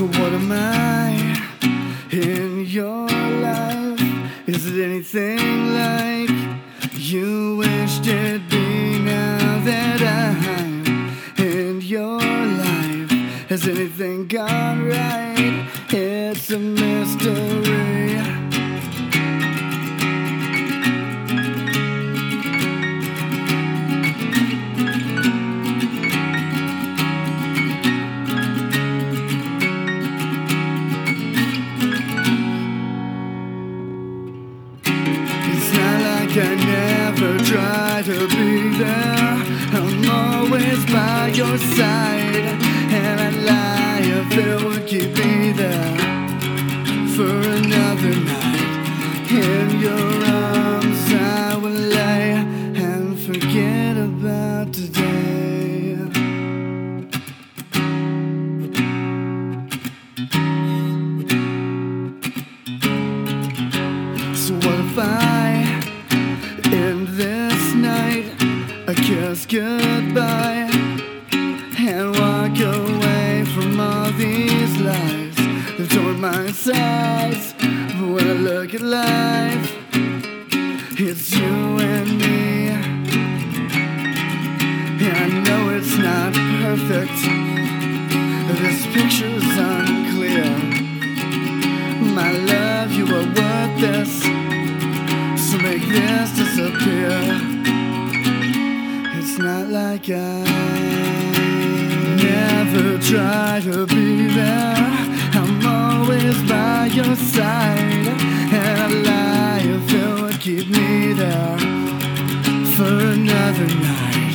So what am I in your life? Is it anything like you wished it'd be now that I'm in your life? Has anything gone right? It's a mystery. Like I never try to be there. I'm always by your side, and I'd lie if it would keep me goodbye and walk away from all these lies. They've torn my sides. When I look at life, it's you and me. Yeah, I know it's not perfect. This picture's unclear. My love, you are worth this. So make this I never try to be there. I'm always by your side. And I lie if it would keep me there for another night.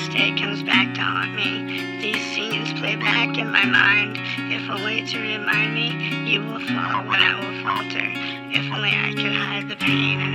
Mistake comes back to haunt me. These scenes play back in my mind. If only to remind me you will fall when I will falter. If only I could hide the pain.